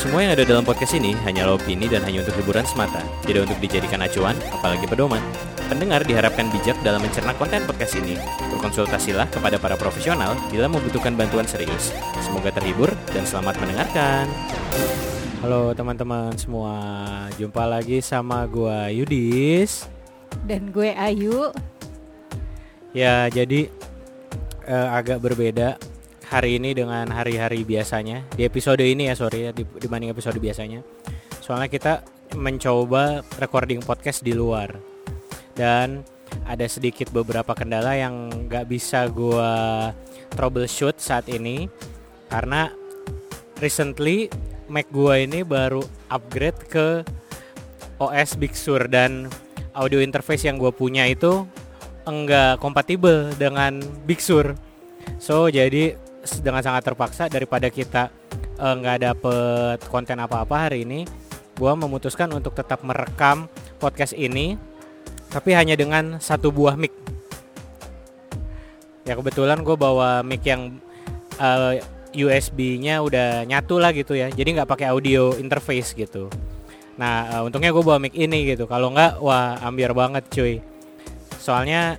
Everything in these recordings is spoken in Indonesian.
Semua yang ada dalam podcast ini hanyalah opini dan hanya untuk hiburan semata, tidak untuk dijadikan acuan, apalagi pedoman. Pendengar diharapkan bijak dalam mencerna konten podcast ini. Berkonsultasilah kepada para profesional bila membutuhkan bantuan serius. Semoga terhibur dan selamat mendengarkan. Halo teman-teman semua, jumpa lagi sama gua Yudis. Dan gue Ayu. Ya, jadi eh, agak berbeda hari ini dengan hari-hari biasanya. Di episode ini ya, sorry ya, di- dibanding episode biasanya. Soalnya kita mencoba recording podcast di luar. Dan ada sedikit beberapa kendala yang nggak bisa gua troubleshoot saat ini karena recently Mac gua ini baru upgrade ke OS Big Sur dan audio interface yang gue punya itu enggak kompatibel dengan Big Sur. So jadi dengan sangat terpaksa daripada kita eh, nggak dapet konten apa-apa hari ini, gue memutuskan untuk tetap merekam podcast ini, tapi hanya dengan satu buah mic. Ya kebetulan gue bawa mic yang eh, USB-nya udah nyatu lah gitu ya, jadi nggak pakai audio interface gitu. Nah, eh, untungnya gue bawa mic ini gitu. Kalau nggak, wah ambiar banget cuy. Soalnya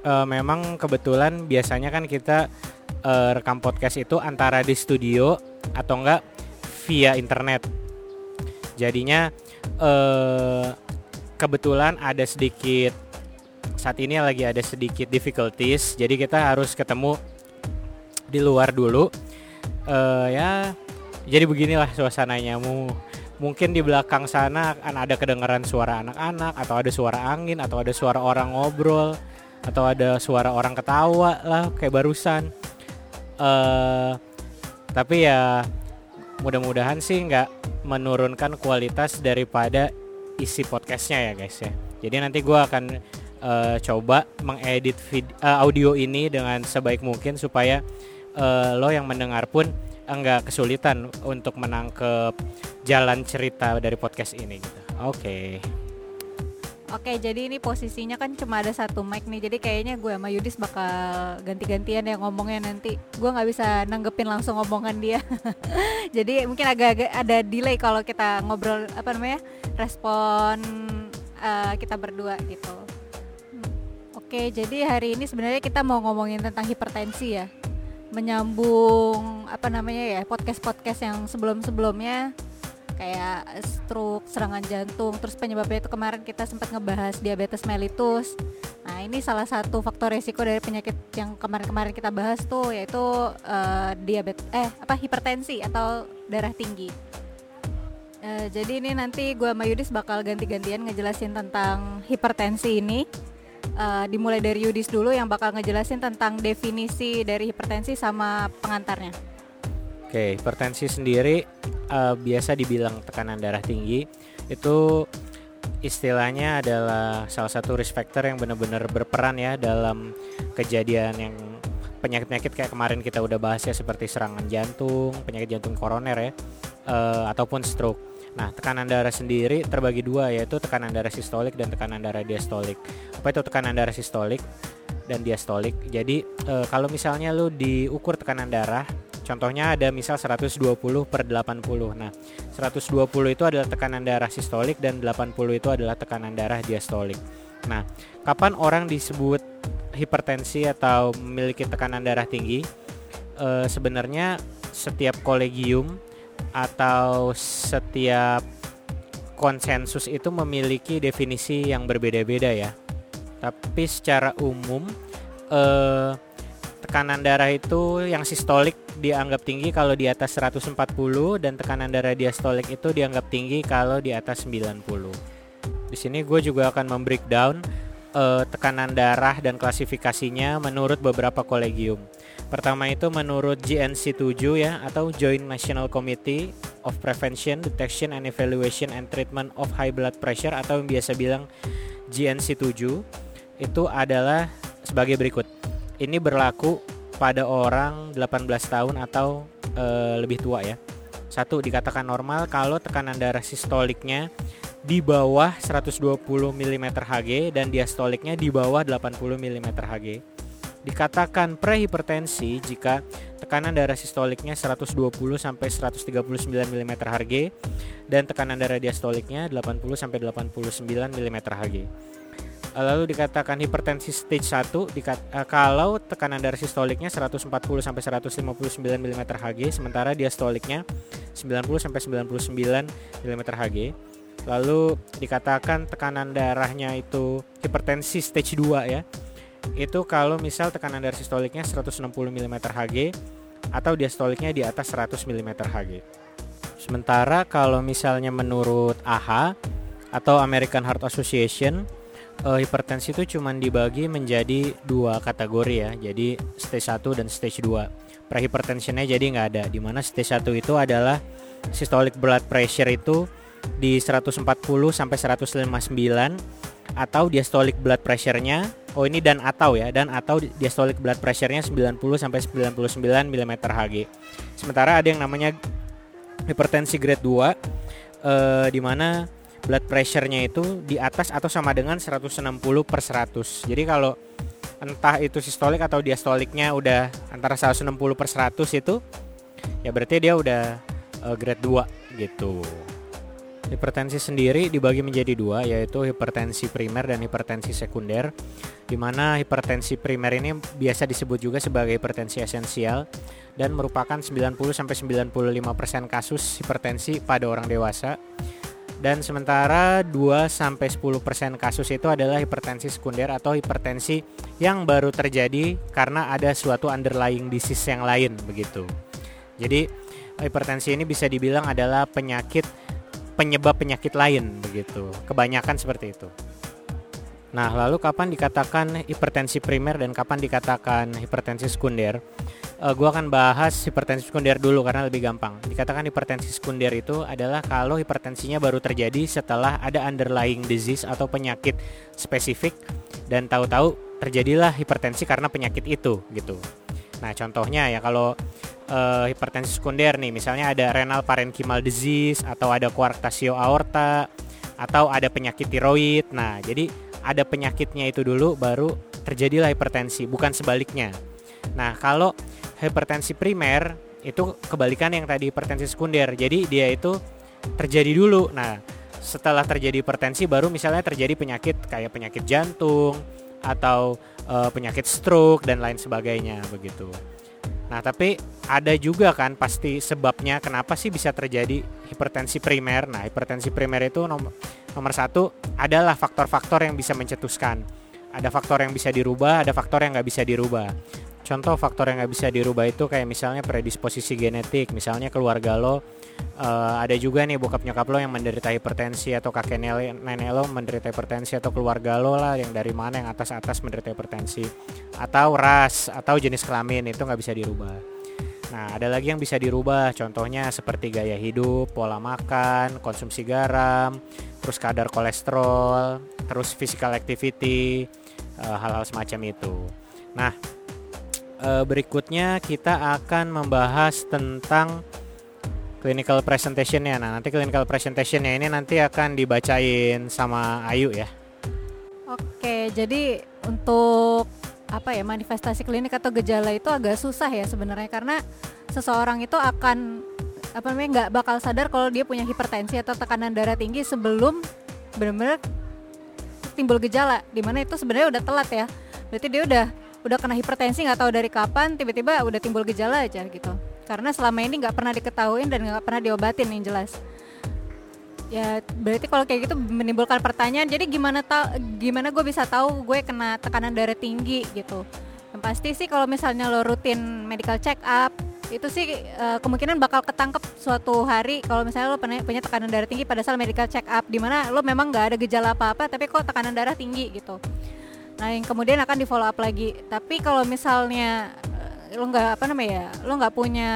eh, memang kebetulan biasanya kan kita eh, rekam podcast itu antara di studio atau enggak via internet. Jadinya eh, kebetulan ada sedikit saat ini lagi ada sedikit difficulties. Jadi kita harus ketemu di luar dulu. Eh, ya, jadi beginilah suasananya. Mu mungkin di belakang sana akan ada kedengaran suara anak-anak atau ada suara angin atau ada suara orang ngobrol atau ada suara orang ketawa lah kayak barusan eh tapi ya mudah-mudahan sih nggak menurunkan kualitas daripada isi podcastnya ya guys ya jadi nanti gua akan eh, coba mengedit vid- eh, audio ini dengan sebaik mungkin supaya eh, lo yang mendengar pun enggak kesulitan untuk menangkep jalan cerita dari podcast ini gitu. Oke. Oke, jadi ini posisinya kan cuma ada satu mic nih. Jadi kayaknya gue sama Yudis bakal ganti-gantian ya ngomongnya nanti. Gue nggak bisa nanggepin langsung omongan dia. jadi mungkin agak-agak ada delay kalau kita ngobrol apa namanya respon eh, kita berdua gitu. Hmm. Oke, jadi hari ini sebenarnya kita mau ngomongin tentang hipertensi ya. Menyambung apa namanya ya podcast-podcast yang sebelum-sebelumnya kayak stroke, serangan jantung, terus penyebabnya itu kemarin kita sempat ngebahas diabetes mellitus. Nah ini salah satu faktor resiko dari penyakit yang kemarin-kemarin kita bahas tuh yaitu eh, diabetes, eh apa hipertensi atau darah tinggi. Eh, jadi ini nanti gue sama Yudis bakal ganti-gantian ngejelasin tentang hipertensi ini. Eh, dimulai dari Yudis dulu yang bakal ngejelasin tentang definisi dari hipertensi sama pengantarnya. Oke, hipertensi sendiri eh, biasa dibilang tekanan darah tinggi. Itu istilahnya adalah salah satu risk factor yang benar-benar berperan ya dalam kejadian yang penyakit-penyakit kayak kemarin kita udah bahas ya seperti serangan jantung, penyakit jantung koroner ya, eh, ataupun stroke. Nah, tekanan darah sendiri terbagi dua yaitu tekanan darah sistolik dan tekanan darah diastolik. Apa itu tekanan darah sistolik dan diastolik? Jadi eh, kalau misalnya lu diukur tekanan darah, contohnya ada misal 120 per 80. Nah, 120 itu adalah tekanan darah sistolik dan 80 itu adalah tekanan darah diastolik. Nah, kapan orang disebut hipertensi atau memiliki tekanan darah tinggi? Eh, sebenarnya setiap kolegium atau setiap konsensus itu memiliki definisi yang berbeda-beda ya. Tapi secara umum eh, tekanan darah itu yang sistolik dianggap tinggi kalau di atas 140 dan tekanan darah diastolik itu dianggap tinggi kalau di atas 90. Di sini gue juga akan membreakdown eh, tekanan darah dan klasifikasinya menurut beberapa kolegium. Pertama itu menurut GNC 7 ya atau Joint National Committee of Prevention, Detection and Evaluation and Treatment of High Blood Pressure atau yang biasa bilang GNC 7 itu adalah sebagai berikut. Ini berlaku pada orang 18 tahun atau eh, lebih tua ya. Satu dikatakan normal kalau tekanan darah sistoliknya di bawah 120 mm Hg dan diastoliknya di bawah 80 mm Hg. Dikatakan prehipertensi jika tekanan darah sistoliknya 120 sampai 139 mm Hg dan tekanan darah diastoliknya 80 sampai 89 mm Hg. Lalu dikatakan hipertensi stage 1 dikat, uh, kalau tekanan darah sistoliknya 140 sampai 159 mm Hg sementara diastoliknya 90 sampai 99 mm Hg. Lalu dikatakan tekanan darahnya itu hipertensi stage 2 ya. Itu kalau misal tekanan darah sistoliknya 160 mm Hg atau diastoliknya di atas 100 mm Hg. Sementara kalau misalnya menurut AHA atau American Heart Association uh, hipertensi itu cuma dibagi menjadi dua kategori ya. Jadi stage 1 dan stage 2. Prehipertensionnya jadi nggak ada. Di mana stage 1 itu adalah systolic blood pressure itu di 140 sampai 159 atau diastolic blood pressure-nya oh ini dan atau ya dan atau diastolic blood pressure-nya 90 sampai 99 mm Hg. Sementara ada yang namanya hipertensi grade 2 eh, di mana blood pressure-nya itu di atas atau sama dengan 160 per 100. Jadi kalau entah itu sistolik atau diastoliknya udah antara 160 per 100 itu ya berarti dia udah uh, grade 2 gitu. Hipertensi sendiri dibagi menjadi dua yaitu hipertensi primer dan hipertensi sekunder di mana hipertensi primer ini biasa disebut juga sebagai hipertensi esensial dan merupakan 90 sampai 95% kasus hipertensi pada orang dewasa dan sementara 2 sampai 10% kasus itu adalah hipertensi sekunder atau hipertensi yang baru terjadi karena ada suatu underlying disease yang lain begitu. Jadi hipertensi ini bisa dibilang adalah penyakit penyebab penyakit lain begitu. Kebanyakan seperti itu. Nah, lalu kapan dikatakan hipertensi primer dan kapan dikatakan hipertensi sekunder? Uh, eh, gue akan bahas hipertensi sekunder dulu karena lebih gampang. Dikatakan hipertensi sekunder itu adalah kalau hipertensinya baru terjadi setelah ada underlying disease atau penyakit spesifik dan tahu-tahu terjadilah hipertensi karena penyakit itu gitu. Nah contohnya ya kalau uh, hipertensi sekunder nih misalnya ada renal parenchymal disease atau ada coarctatio aorta atau ada penyakit tiroid. Nah jadi ada penyakitnya itu dulu baru terjadilah hipertensi bukan sebaliknya. Nah kalau hipertensi primer itu kebalikan yang tadi hipertensi sekunder. Jadi dia itu terjadi dulu. Nah, setelah terjadi hipertensi baru misalnya terjadi penyakit kayak penyakit jantung atau e, penyakit stroke dan lain sebagainya begitu. Nah, tapi ada juga kan pasti sebabnya kenapa sih bisa terjadi hipertensi primer. Nah, hipertensi primer itu nomor nomor satu adalah faktor-faktor yang bisa mencetuskan. Ada faktor yang bisa dirubah, ada faktor yang nggak bisa dirubah. Contoh faktor yang nggak bisa dirubah itu kayak misalnya predisposisi genetik, misalnya keluarga lo uh, ada juga nih bokap nyokap lo yang menderita hipertensi atau kakek nenek lo menderita hipertensi atau keluarga lo lah yang dari mana yang atas atas menderita hipertensi atau ras atau jenis kelamin itu nggak bisa dirubah. Nah ada lagi yang bisa dirubah, contohnya seperti gaya hidup, pola makan, konsumsi garam, terus kadar kolesterol, terus physical activity, eh, hal-hal semacam itu. Nah uh, berikutnya kita akan membahas tentang clinical presentationnya. Nah nanti clinical presentationnya ini nanti akan dibacain sama Ayu ya. Oke, jadi untuk apa ya manifestasi klinik atau gejala itu agak susah ya sebenarnya karena seseorang itu akan apa namanya nggak bakal sadar kalau dia punya hipertensi atau tekanan darah tinggi sebelum benar-benar timbul gejala di mana itu sebenarnya udah telat ya berarti dia udah udah kena hipertensi nggak tahu dari kapan tiba-tiba udah timbul gejala aja gitu. Karena selama ini nggak pernah diketahui dan nggak pernah diobatin yang jelas. Ya berarti kalau kayak gitu menimbulkan pertanyaan jadi gimana tau gimana gue bisa tahu gue kena tekanan darah tinggi gitu? Yang pasti sih kalau misalnya lo rutin medical check up itu sih uh, kemungkinan bakal ketangkep suatu hari kalau misalnya lo punya, punya tekanan darah tinggi pada saat medical check up di mana lo memang nggak ada gejala apa-apa tapi kok tekanan darah tinggi gitu nah yang kemudian akan di follow up lagi. Tapi kalau misalnya eh, lo nggak apa namanya ya lo nggak punya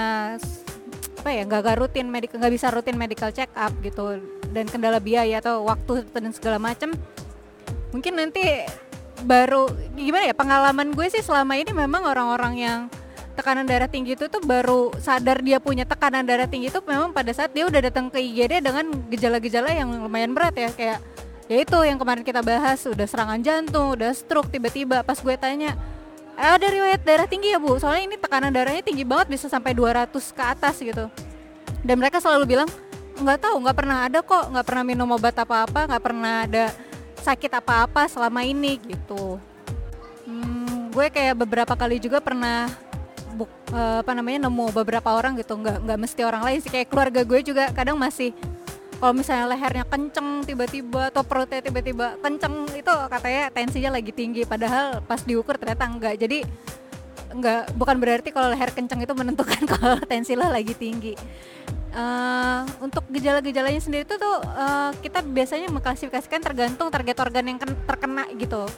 apa ya nggak rutin medik nggak bisa rutin medical check up gitu dan kendala biaya atau waktu dan segala macam mungkin nanti baru gimana ya pengalaman gue sih selama ini memang orang-orang yang tekanan darah tinggi itu tuh baru sadar dia punya tekanan darah tinggi itu memang pada saat dia udah datang ke IGD dengan gejala-gejala yang lumayan berat ya. Kayak ya itu yang kemarin kita bahas udah serangan jantung udah stroke tiba-tiba pas gue tanya ada riwayat darah tinggi ya bu? Soalnya ini tekanan darahnya tinggi banget bisa sampai 200 ke atas gitu. Dan mereka selalu bilang nggak tahu nggak pernah ada kok nggak pernah minum obat apa-apa nggak pernah ada sakit apa-apa selama ini gitu. Hmm, gue kayak beberapa kali juga pernah buk, uh, apa namanya nemu beberapa orang gitu nggak nggak mesti orang lain sih kayak keluarga gue juga kadang masih kalau misalnya lehernya kenceng tiba-tiba atau perutnya tiba-tiba kenceng itu katanya tensinya lagi tinggi. Padahal pas diukur ternyata enggak. Jadi enggak bukan berarti kalau leher kenceng itu menentukan kalau tensi lo lagi tinggi. Uh, untuk gejala-gejalanya sendiri itu tuh uh, kita biasanya mengklasifikasikan tergantung target organ yang terkena gitu.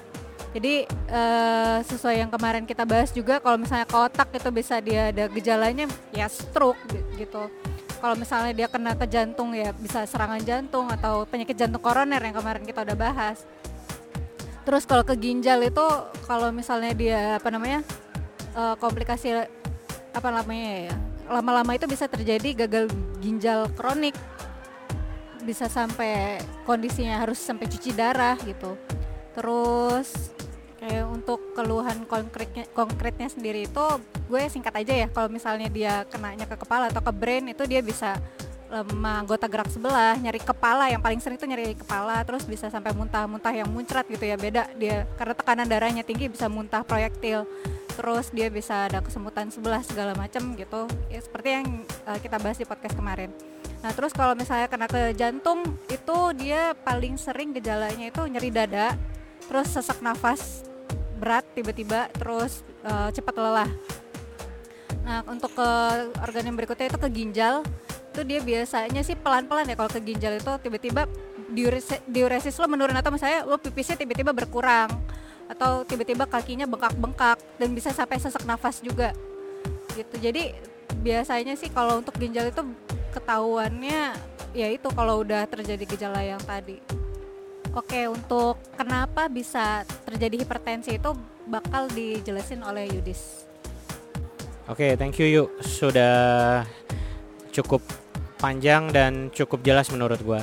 Jadi uh, sesuai yang kemarin kita bahas juga kalau misalnya ke otak itu bisa dia ada gejalanya ya stroke gitu kalau misalnya dia kena ke jantung ya bisa serangan jantung atau penyakit jantung koroner yang kemarin kita udah bahas. Terus kalau ke ginjal itu kalau misalnya dia apa namanya uh, komplikasi apa namanya ya lama-lama itu bisa terjadi gagal ginjal kronik. Bisa sampai kondisinya harus sampai cuci darah gitu. Terus kayak untuk keluhan konkretnya konkretnya sendiri itu gue singkat aja ya. Kalau misalnya dia kenanya ke kepala atau ke brain itu dia bisa lemah anggota gerak sebelah nyari kepala. Yang paling sering itu nyari kepala terus bisa sampai muntah-muntah yang muncrat gitu ya. Beda dia karena tekanan darahnya tinggi bisa muntah proyektil. Terus dia bisa ada kesemutan sebelah segala macam gitu. Ya seperti yang uh, kita bahas di podcast kemarin. Nah terus kalau misalnya kena ke jantung itu dia paling sering gejalanya itu nyeri dada terus sesak nafas berat tiba-tiba terus uh, cepat lelah. Nah untuk ke organ yang berikutnya itu ke ginjal. Itu dia biasanya sih pelan-pelan ya kalau ke ginjal itu tiba-tiba diuresis, diuresis lo menurun. Atau misalnya lo pipisnya tiba-tiba berkurang. Atau tiba-tiba kakinya bengkak-bengkak dan bisa sampai sesak nafas juga. Gitu. Jadi biasanya sih kalau untuk ginjal itu ketahuannya ya itu kalau udah terjadi gejala yang tadi Oke, untuk kenapa bisa terjadi hipertensi itu bakal dijelasin oleh Yudis. Oke, thank you yuk sudah cukup panjang dan cukup jelas menurut gue.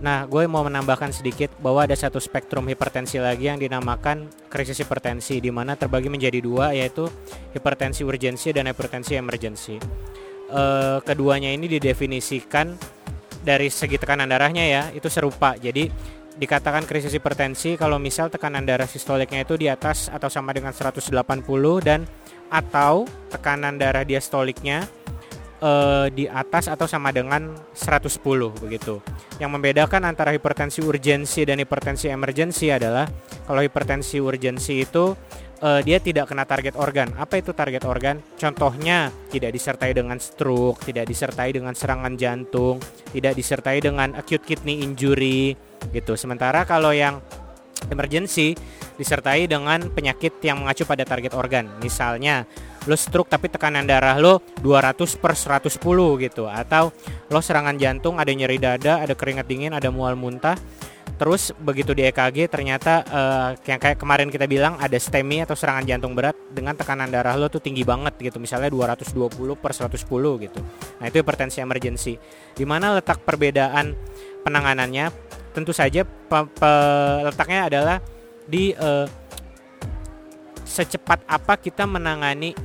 Nah, gue mau menambahkan sedikit bahwa ada satu spektrum hipertensi lagi yang dinamakan krisis hipertensi, di mana terbagi menjadi dua, yaitu hipertensi urgensi dan hipertensi emergensi. E, keduanya ini didefinisikan dari segi tekanan darahnya ya, itu serupa. Jadi dikatakan krisis hipertensi kalau misal tekanan darah sistoliknya itu di atas atau sama dengan 180 dan atau tekanan darah diastoliknya uh, di atas atau sama dengan 110 begitu. Yang membedakan antara hipertensi urgensi dan hipertensi emergensi adalah kalau hipertensi urgensi itu uh, dia tidak kena target organ. Apa itu target organ? Contohnya tidak disertai dengan stroke, tidak disertai dengan serangan jantung, tidak disertai dengan acute kidney injury gitu. Sementara kalau yang emergency disertai dengan penyakit yang mengacu pada target organ. Misalnya lo stroke tapi tekanan darah lo 200 per 110 gitu atau lo serangan jantung ada nyeri dada, ada keringat dingin, ada mual muntah. Terus begitu di EKG ternyata uh, yang kayak kemarin kita bilang ada STEMI atau serangan jantung berat dengan tekanan darah lo tuh tinggi banget gitu misalnya 220 per 110 gitu. Nah itu hipertensi emergency. Di mana letak perbedaan penanganannya tentu saja pe pe letaknya adalah di uh, secepat apa kita menangani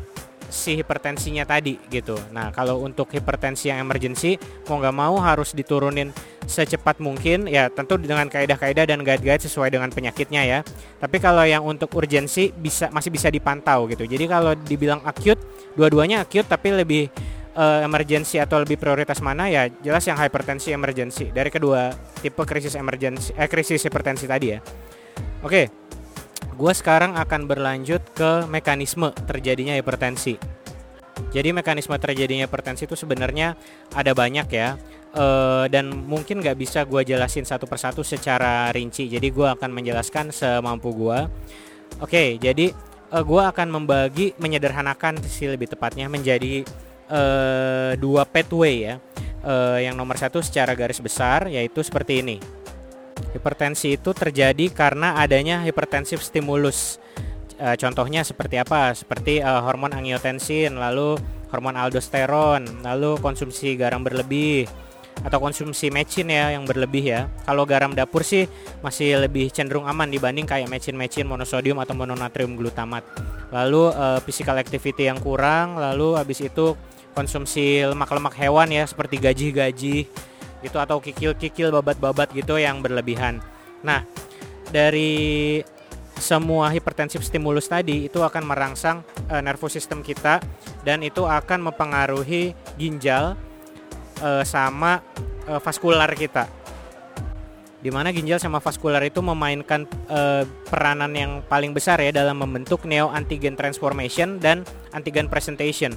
si hipertensinya tadi gitu. Nah kalau untuk hipertensi yang emergency mau nggak mau harus diturunin secepat mungkin ya tentu dengan kaidah-kaidah dan guide-guide sesuai dengan penyakitnya ya. Tapi kalau yang untuk urgensi bisa masih bisa dipantau gitu. Jadi kalau dibilang acute, dua-duanya acute tapi lebih uh, emergency atau lebih prioritas mana ya jelas yang hipertensi emergency dari kedua tipe krisis emergency eh krisis hipertensi tadi ya. Oke. Gue sekarang akan berlanjut ke mekanisme terjadinya hipertensi. Jadi mekanisme terjadinya hipertensi itu sebenarnya ada banyak ya. Uh, dan mungkin nggak bisa gue jelasin satu persatu secara rinci. Jadi gue akan menjelaskan semampu gue. Oke, jadi uh, eh, gue akan membagi menyederhanakan sih lebih tepatnya menjadi uh, dua pathway ya. Uh, yang nomor satu secara garis besar yaitu seperti ini. Hipertensi itu terjadi karena adanya hipertensif stimulus. Uh, contohnya seperti apa? Seperti uh, hormon angiotensin, lalu hormon aldosteron, lalu konsumsi garam berlebih, atau konsumsi mecin ya yang berlebih ya. Kalau garam dapur sih masih lebih cenderung aman dibanding kayak mecin-mecin monosodium atau mononatrium glutamat. Lalu uh, physical activity yang kurang, lalu habis itu konsumsi lemak-lemak hewan ya seperti gaji-gaji gitu atau kikil-kikil babat-babat gitu yang berlebihan. Nah, dari semua hipertensif stimulus tadi itu akan merangsang uh, nervous system kita dan itu akan mempengaruhi ginjal uh, sama uh, vaskular kita. Di mana ginjal sama vaskular itu memainkan uh, peranan yang paling besar ya dalam membentuk neoantigen transformation dan antigen presentation.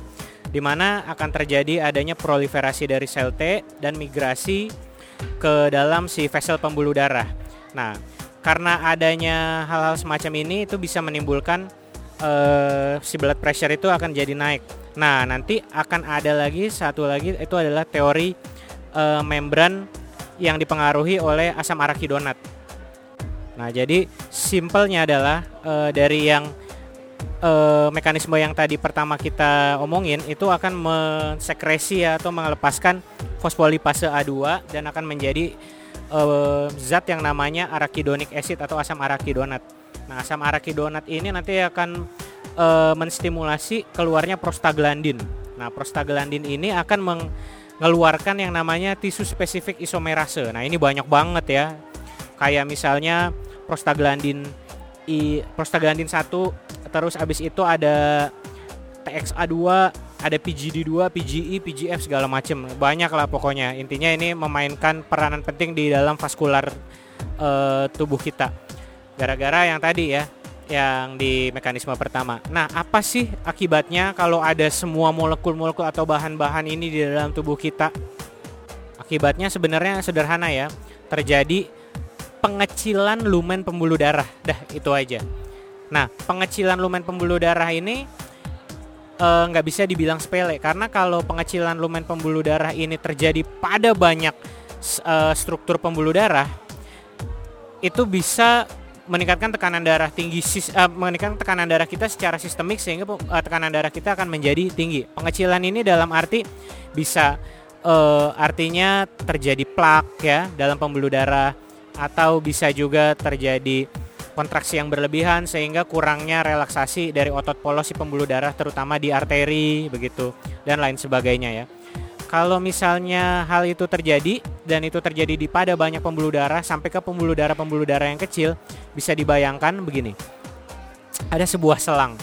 Di mana akan terjadi adanya proliferasi dari sel T dan migrasi ke dalam si vessel pembuluh darah. Nah, karena adanya hal-hal semacam ini itu bisa menimbulkan uh, si blood pressure itu akan jadi naik. Nah, nanti akan ada lagi satu lagi itu adalah teori uh, membran yang dipengaruhi oleh asam arakidonat. Nah, jadi simpelnya adalah uh, dari yang uh, mekanisme yang tadi pertama kita omongin itu akan mensekresi atau melepaskan fosfolipase A2 dan akan menjadi uh, zat yang namanya arachidonic acid atau asam arakidonat. Nah, asam arakidonat ini nanti akan uh, menstimulasi keluarnya prostaglandin. Nah, prostaglandin ini akan mengeluarkan yang namanya tisu spesifik isomerase. Nah, ini banyak banget ya. Kayak misalnya prostaglandin i prostaglandin 1 terus abis itu ada TXA2 ada PGD2, PGE, PGF segala macam. Banyak lah pokoknya. Intinya ini memainkan peranan penting di dalam vaskular uh, tubuh kita. Gara-gara yang tadi ya, yang di mekanisme pertama. Nah, apa sih akibatnya kalau ada semua molekul-molekul atau bahan-bahan ini di dalam tubuh kita? Akibatnya sebenarnya sederhana ya. Terjadi pengecilan lumen pembuluh darah. Dah, itu aja. Nah, pengecilan lumen pembuluh darah ini Eh, nggak uh, bisa dibilang sepele karena kalau pengecilan lumen pembuluh darah ini terjadi pada banyak uh, struktur pembuluh darah itu bisa meningkatkan tekanan darah tinggi uh, meningkatkan tekanan darah kita secara sistemik sehingga tekanan darah kita akan menjadi tinggi. Pengecilan ini dalam arti bisa artinya terjadi plak ya dalam pembuluh darah atau bisa juga terjadi kontraksi yang berlebihan sehingga kurangnya relaksasi dari otot polos si pembuluh darah terutama di arteri begitu dan lain sebagainya ya. Kalau misalnya hal itu terjadi dan itu terjadi di pada banyak pembuluh darah sampai ke pembuluh darah-pembuluh darah yang kecil bisa dibayangkan begini. Ada sebuah selang.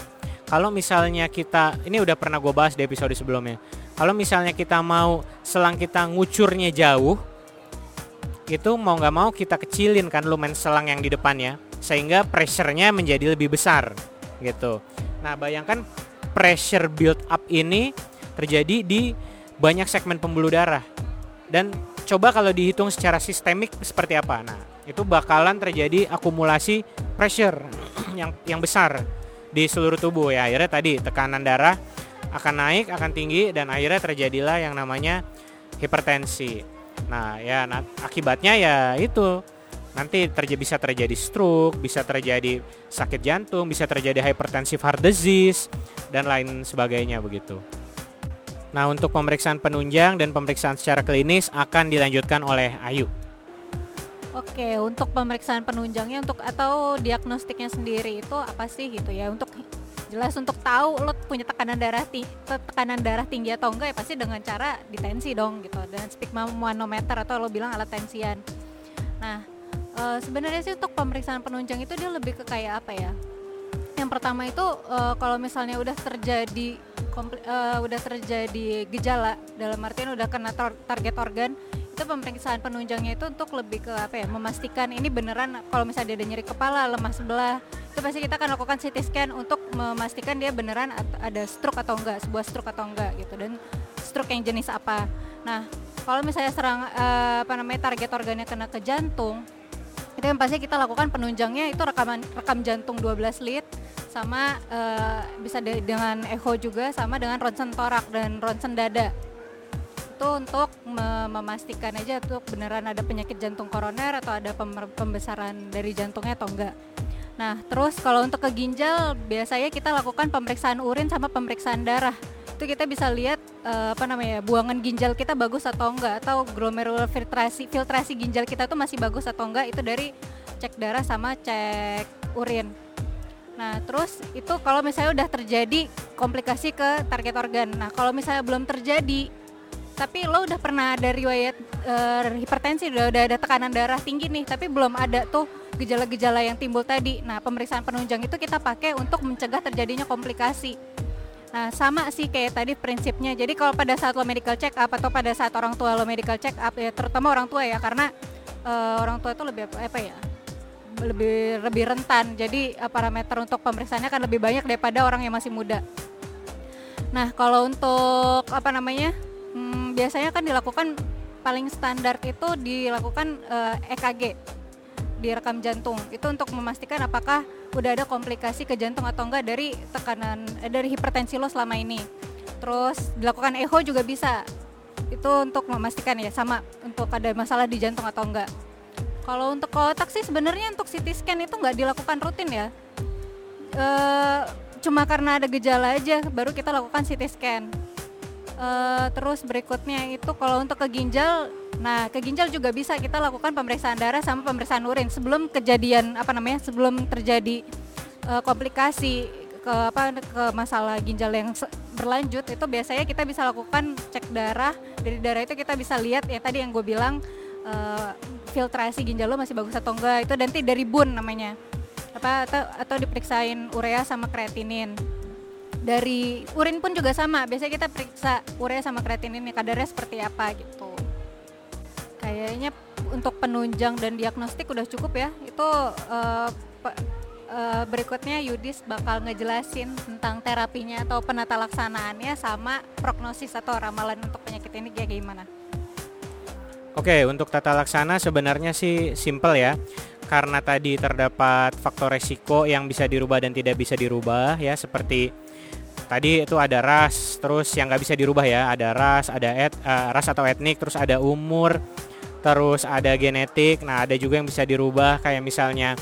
Kalau misalnya kita ini udah pernah gue bahas di episode sebelumnya. Kalau misalnya kita mau selang kita ngucurnya jauh, itu mau nggak mau kita kecilin kan lumen selang yang di depannya sehingga pressure-nya menjadi lebih besar gitu. Nah, bayangkan pressure build up ini terjadi di banyak segmen pembuluh darah. Dan coba kalau dihitung secara sistemik seperti apa. Nah, itu bakalan terjadi akumulasi pressure yang yang besar di seluruh tubuh ya. Akhirnya tadi tekanan darah akan naik, akan tinggi dan akhirnya terjadilah yang namanya hipertensi. Nah, ya nah, akibatnya ya itu nanti terjadi bisa terjadi stroke, bisa terjadi sakit jantung, bisa terjadi hypertensive heart disease dan lain sebagainya begitu. Nah, untuk pemeriksaan penunjang dan pemeriksaan secara klinis akan dilanjutkan oleh Ayu. Oke, untuk pemeriksaan penunjangnya untuk atau diagnostiknya sendiri itu apa sih gitu ya? Untuk jelas untuk tahu lo punya tekanan darah tinggi, tekanan darah tinggi atau enggak ya pasti dengan cara ditensi dong gitu dan manometer atau lo bilang alat tensian. Nah, uh, sebenarnya sih untuk pemeriksaan penunjang itu dia lebih ke kayak apa ya? Yang pertama itu uh, kalau misalnya udah terjadi uh, udah terjadi gejala dalam artian udah kena tar target organ itu pemeriksaan penunjangnya itu untuk lebih ke apa ya? Memastikan ini beneran kalau misalnya dia ada nyeri kepala lemah sebelah itu pasti kita akan lakukan CT scan untuk memastikan dia beneran ada stroke atau enggak sebuah stroke atau enggak gitu dan stroke yang jenis apa. Nah kalau misalnya serang uh, apa namanya target organnya kena ke jantung itu yang pasti kita lakukan penunjangnya itu rekaman rekam jantung 12 lead sama uh, bisa de dengan echo juga sama dengan ronsen torak dan ronsen dada itu untuk me memastikan aja tuh beneran ada penyakit jantung koroner atau ada pembesaran dari jantungnya atau enggak Nah, terus kalau untuk ke ginjal biasanya kita lakukan pemeriksaan urin sama pemeriksaan darah. Itu kita bisa lihat uh, apa namanya buangan ginjal kita bagus atau enggak atau glomerular filtrasi filtrasi ginjal kita tuh masih bagus atau enggak itu dari cek darah sama cek urin. Nah, terus itu kalau misalnya udah terjadi komplikasi ke target organ. Nah, kalau misalnya belum terjadi tapi lo udah pernah ada riwayat uh, hipertensi udah udah ada tekanan darah tinggi nih tapi belum ada tuh gejala-gejala yang timbul tadi nah pemeriksaan penunjang itu kita pakai untuk mencegah terjadinya komplikasi nah sama sih kayak tadi prinsipnya. Jadi kalau pada saat lo medical check up atau pada saat orang tua lo medical check up ya terutama orang tua ya karena uh, orang tua itu lebih apa, ya lebih lebih rentan. Jadi uh, parameter untuk pemeriksaannya akan lebih banyak daripada orang yang masih muda. Nah kalau untuk apa namanya hmm, biasanya kan dilakukan paling standar itu dilakukan uh, EKG direkam jantung. Itu untuk memastikan apakah udah ada komplikasi ke jantung atau enggak dari tekanan eh, dari hipertensi lo selama ini. Terus dilakukan echo juga bisa. Itu untuk memastikan ya sama untuk ada masalah di jantung atau enggak. Kalau untuk kotak sih sebenarnya untuk CT scan itu nggak dilakukan rutin ya. E, cuma karena ada gejala aja baru kita lakukan CT scan uh, terus berikutnya itu kalau untuk ke ginjal nah ke ginjal juga bisa kita lakukan pemeriksaan darah sama pemeriksaan urin. Sebelum kejadian apa namanya sebelum terjadi uh, komplikasi ke apa ke masalah ginjal yang berlanjut itu biasanya kita bisa lakukan cek darah. Dari darah itu kita bisa lihat ya tadi yang gue bilang uh, filtrasi ginjal lo masih bagus atau enggak. Itu nanti dari bun namanya. Apa atau, atau diperiksain urea sama kreatinin dari urin pun juga sama. Biasanya kita periksa urea sama kreatinin kadarnya seperti apa gitu. Kayaknya untuk penunjang dan diagnostik udah cukup ya. Itu uh, uh, berikutnya Yudis bakal ngejelasin tentang terapinya atau penata laksanaannya sama prognosis atau ramalan untuk penyakit ini kayak gimana. Oke, untuk tata laksana sebenarnya sih simple ya. Karena tadi terdapat faktor resiko yang bisa dirubah dan tidak bisa dirubah ya, seperti tadi itu ada ras terus yang nggak bisa dirubah ya. Ada ras ada et uh, ras atau etnik terus ada umur terus ada genetik. Nah ada juga yang bisa dirubah kayak misalnya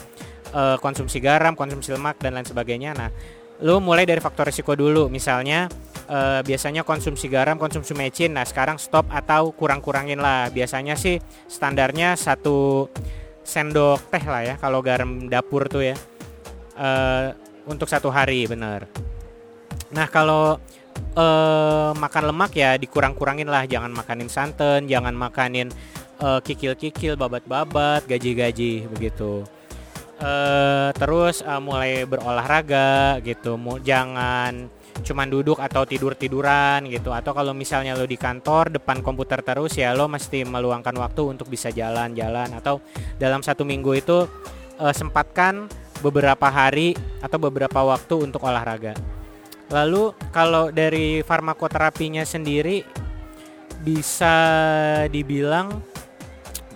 uh, konsumsi garam konsumsi lemak dan lain sebagainya. Nah lu mulai dari faktor risiko dulu. Misalnya uh, biasanya konsumsi garam konsumsi mecin. Nah sekarang stop atau kurang-kurangin lah. Biasanya sih standarnya satu sendok teh lah ya kalau garam dapur tuh ya. Uh, untuk satu hari bener Nah kalau uh, makan lemak ya dikurang-kurangin lah, jangan makanin santan, jangan makanin uh, kikil-kikil, babat-babat, gaji-gaji begitu. Uh, terus uh, mulai berolahraga gitu, jangan cuman duduk atau tidur tiduran gitu. Atau kalau misalnya lo di kantor depan komputer terus ya lo mesti meluangkan waktu untuk bisa jalan-jalan. Atau dalam satu minggu itu uh, sempatkan beberapa hari atau beberapa waktu untuk olahraga Lalu kalau dari farmakoterapinya sendiri bisa dibilang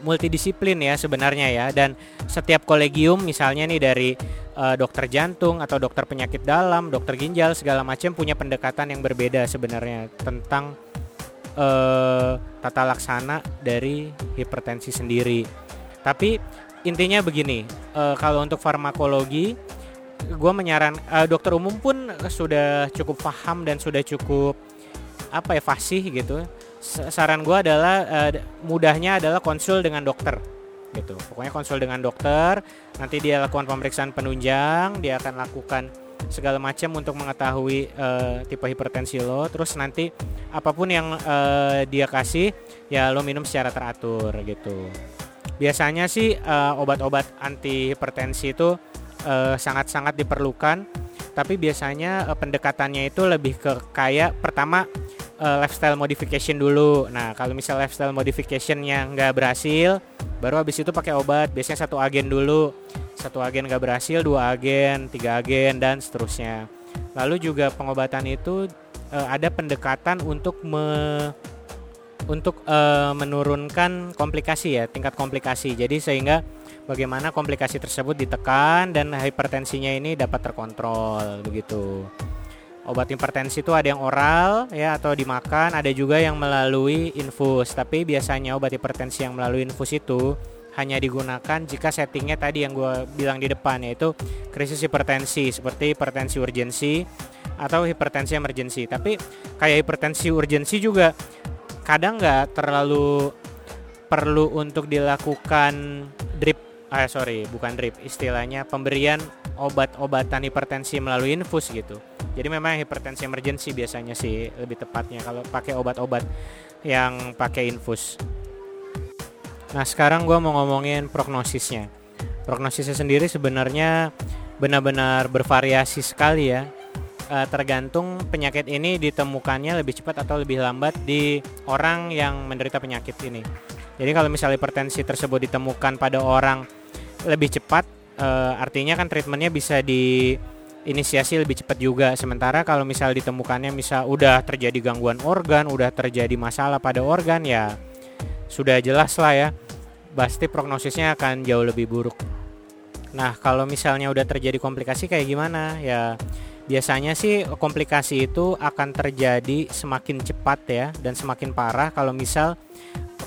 multidisiplin ya sebenarnya ya dan setiap kolegium misalnya nih dari uh, dokter jantung atau dokter penyakit dalam, dokter ginjal segala macam punya pendekatan yang berbeda sebenarnya tentang uh, tata laksana dari hipertensi sendiri. Tapi intinya begini, uh, kalau untuk farmakologi gue menyaran uh, dokter umum pun sudah cukup paham dan sudah cukup apa ya fasih gitu. Saran gue adalah uh, mudahnya adalah konsul dengan dokter gitu. Pokoknya konsul dengan dokter nanti dia lakukan pemeriksaan penunjang dia akan lakukan segala macam untuk mengetahui uh, tipe hipertensi lo. Terus nanti apa pun yang uh, dia kasih ya lo minum secara teratur gitu. Biasanya sih obat-obat uh, anti hipertensi itu sangat eh, sangat-sangat diperlukan tapi biasanya uh, pendekatannya itu lebih ke kayak pertama uh, lifestyle modification dulu. Nah kalau misal lifestyle modificationnya nggak berhasil baru habis itu pakai obat. Biasanya satu agen dulu. Satu agen nggak berhasil dua agen tiga agen dan seterusnya. Lalu juga pengobatan itu uh, ada pendekatan untuk me untuk uh, menurunkan komplikasi ya tingkat komplikasi. Jadi sehingga bagaimana komplikasi tersebut ditekan dan hipertensinya ini dapat terkontrol begitu. Obat hipertensi itu ada yang oral ya atau dimakan, ada juga yang melalui infus. Tapi biasanya obat hipertensi yang melalui infus itu hanya digunakan jika settingnya tadi yang gue bilang di depan yaitu krisis hipertensi seperti hipertensi urgensi atau hipertensi emergency. Tapi kayak hipertensi urgensi juga kadang nggak terlalu perlu untuk dilakukan drip ah sorry bukan drip istilahnya pemberian obat-obatan hipertensi melalui infus gitu. Jadi memang hipertensi emergency biasanya sih lebih tepatnya kalau pakai obat-obat yang pakai infus. Nah sekarang gue mau ngomongin prognosisnya. Prognosisnya sendiri sebenarnya benar-benar bervariasi sekali ya. Uh, tergantung penyakit ini ditemukannya lebih cepat atau lebih lambat di orang yang menderita penyakit ini. Jadi kalau misalnya hipertensi tersebut ditemukan pada orang lebih cepat, uh, artinya kan treatmentnya bisa di inisiasi lebih cepat juga. Sementara kalau misal ditemukannya misal udah terjadi gangguan organ, udah terjadi masalah pada organ ya sudah jelas lah ya. Pasti prognosisnya akan jauh lebih buruk. Nah, kalau misalnya udah terjadi komplikasi kayak gimana? Ya biasanya sih komplikasi itu akan terjadi semakin cepat ya dan semakin parah kalau misal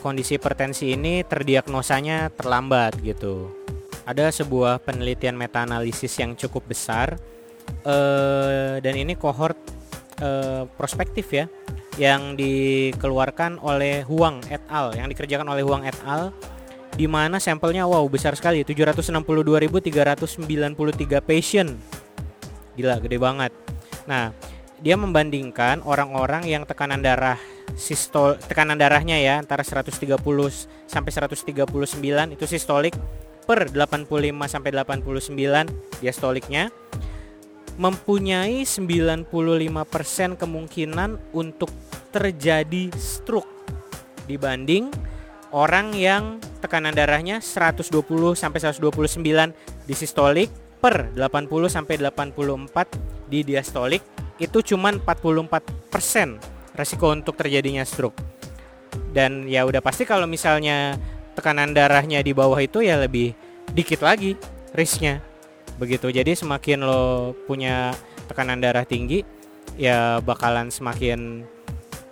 kondisi hipertensi ini terdiagnosanya terlambat gitu. Ada sebuah penelitian meta-analisis yang cukup besar eh, dan ini kohort eh, prospektif ya yang dikeluarkan oleh Huang et al yang dikerjakan oleh Huang et al di mana sampelnya wow besar sekali 762.393 patient Gila, gede banget. Nah, dia membandingkan orang-orang yang tekanan darah sistol tekanan darahnya ya antara 130 sampai 139 itu sistolik per 85 sampai 89 diastoliknya mempunyai 95% kemungkinan untuk terjadi stroke dibanding orang yang tekanan darahnya 120 sampai 129 di sistolik per 80 sampai 84 di diastolik itu cuma 44% resiko untuk terjadinya stroke. Dan ya udah pasti kalau misalnya tekanan darahnya di bawah itu ya lebih dikit lagi risknya. Begitu. Jadi semakin lo punya tekanan darah tinggi ya bakalan semakin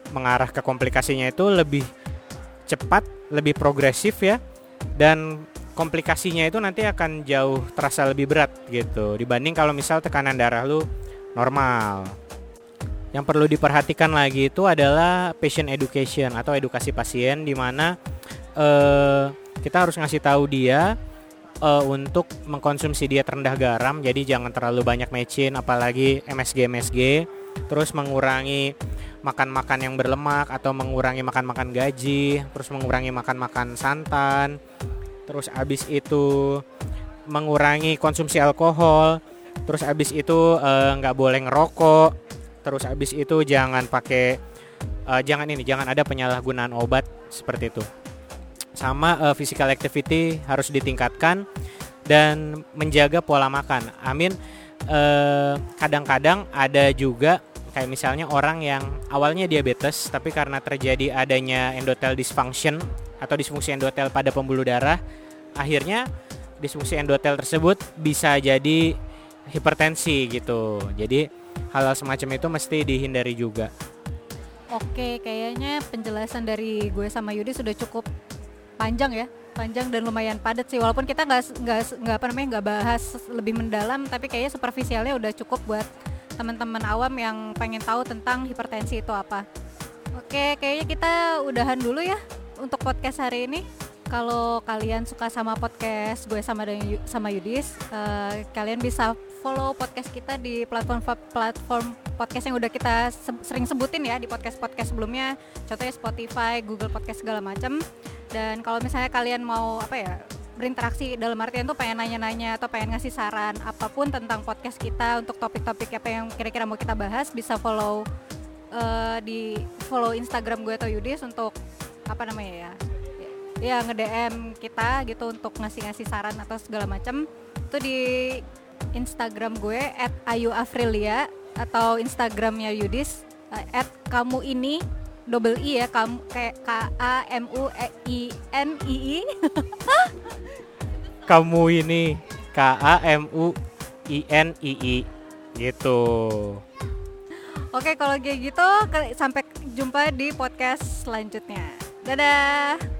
mengarah ke komplikasinya itu lebih cepat, lebih progresif ya. Dan komplikasinya itu nanti akan jauh terasa lebih berat gitu dibanding kalau misal tekanan darah lu normal. Yang perlu diperhatikan lagi itu adalah patient education atau edukasi pasien di mana uh, kita harus ngasih tahu dia uh, untuk mengkonsumsi diet rendah garam. Jadi jangan terlalu banyak mecin apalagi MSG MSG terus mengurangi makan-makan yang berlemak atau mengurangi makan-makan gaji terus mengurangi makan-makan santan. Terus abis itu mengurangi konsumsi alkohol. Terus abis itu eh, nggak uh, boleh ngerokok. Terus abis itu jangan pakai uh, jangan ini jangan ada penyalahgunaan obat seperti itu sama uh, physical activity harus ditingkatkan dan menjaga pola makan. Amin. Kadang-kadang uh, ada juga kayak misalnya orang yang awalnya diabetes tapi karena terjadi adanya endotel dysfunction atau disfungsi endotel pada pembuluh darah akhirnya disfungsi endotel tersebut bisa jadi hipertensi gitu. Jadi hal-hal semacam itu mesti dihindari juga. Oke, kayaknya penjelasan dari gue sama Yudi sudah cukup panjang ya, panjang dan lumayan padat sih. Walaupun kita nggak nggak nggak apa namanya nggak bahas lebih mendalam, tapi kayaknya superficialnya udah cukup buat teman-teman awam yang pengen tahu tentang hipertensi itu apa. Oke, kayaknya kita udahan dulu ya untuk podcast hari ini. Kalau kalian suka sama podcast gue sama sama Yudis, uh, kalian bisa follow podcast kita di platform platform podcast yang udah kita se sering sebutin ya di podcast podcast sebelumnya. Contohnya Spotify, Google Podcast segala macam. Dan kalau misalnya kalian mau apa ya berinteraksi dalam artian tuh pengen nanya-nanya atau pengen ngasih saran apa pun tentang podcast kita untuk topik-topik apa yang kira-kira mau kita bahas bisa follow uh, di follow Instagram gue atau Yudis untuk apa namanya ya ya nge-DM kita gitu untuk ngasih-ngasih saran atau segala macam itu di Instagram gue at atau Instagramnya Yudis uh, at kamu ini double i ya kamu kayak K A M U e I N I I kamu ini K A M U I N I I gitu Oke kalau kayak gitu sampai jumpa di podcast selanjutnya. Dadah.